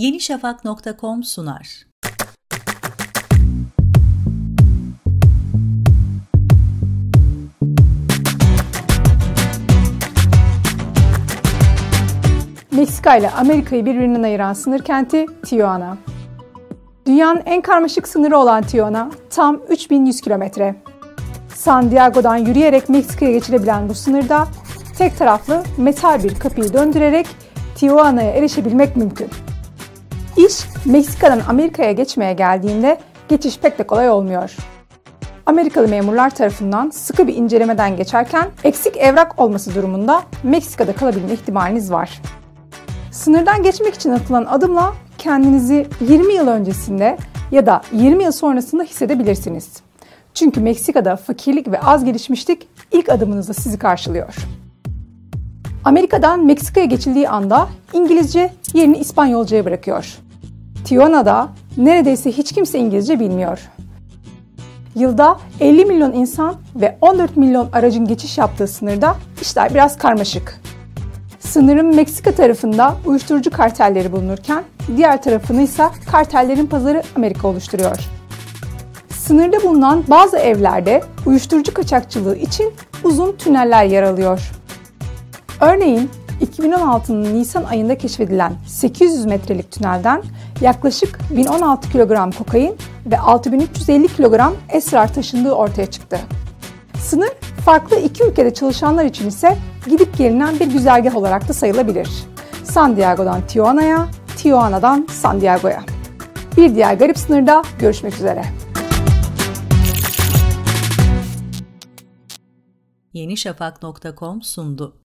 yenişafak.com sunar. Meksika ile Amerika'yı birbirinden ayıran sınır kenti Tijuana. Dünyanın en karmaşık sınırı olan Tijuana tam 3100 kilometre. San Diego'dan yürüyerek Meksika'ya geçilebilen bu sınırda tek taraflı metal bir kapıyı döndürerek Tijuana'ya erişebilmek mümkün. İş Meksika'dan Amerika'ya geçmeye geldiğinde geçiş pek de kolay olmuyor. Amerikalı memurlar tarafından sıkı bir incelemeden geçerken eksik evrak olması durumunda Meksika'da kalabilme ihtimaliniz var. Sınırdan geçmek için atılan adımla kendinizi 20 yıl öncesinde ya da 20 yıl sonrasında hissedebilirsiniz. Çünkü Meksika'da fakirlik ve az gelişmişlik ilk adımınızda sizi karşılıyor. Amerika'dan Meksika'ya geçildiği anda İngilizce yerini İspanyolcaya bırakıyor. Tijuana'da neredeyse hiç kimse İngilizce bilmiyor. Yılda 50 milyon insan ve 14 milyon aracın geçiş yaptığı sınırda işler biraz karmaşık. Sınırın Meksika tarafında uyuşturucu kartelleri bulunurken diğer tarafını ise kartellerin pazarı Amerika oluşturuyor. Sınırda bulunan bazı evlerde uyuşturucu kaçakçılığı için uzun tüneller yer alıyor. Örneğin 2016'nın Nisan ayında keşfedilen 800 metrelik tünelden yaklaşık 1016 kilogram kokain ve 6350 kilogram esrar taşındığı ortaya çıktı. Sınır farklı iki ülkede çalışanlar için ise gidip gelinen bir güzergah olarak da sayılabilir. San Diego'dan Tijuana'ya, Tijuana'dan San Diego'ya. Bir diğer garip sınırda görüşmek üzere. yenişafak.com sundu.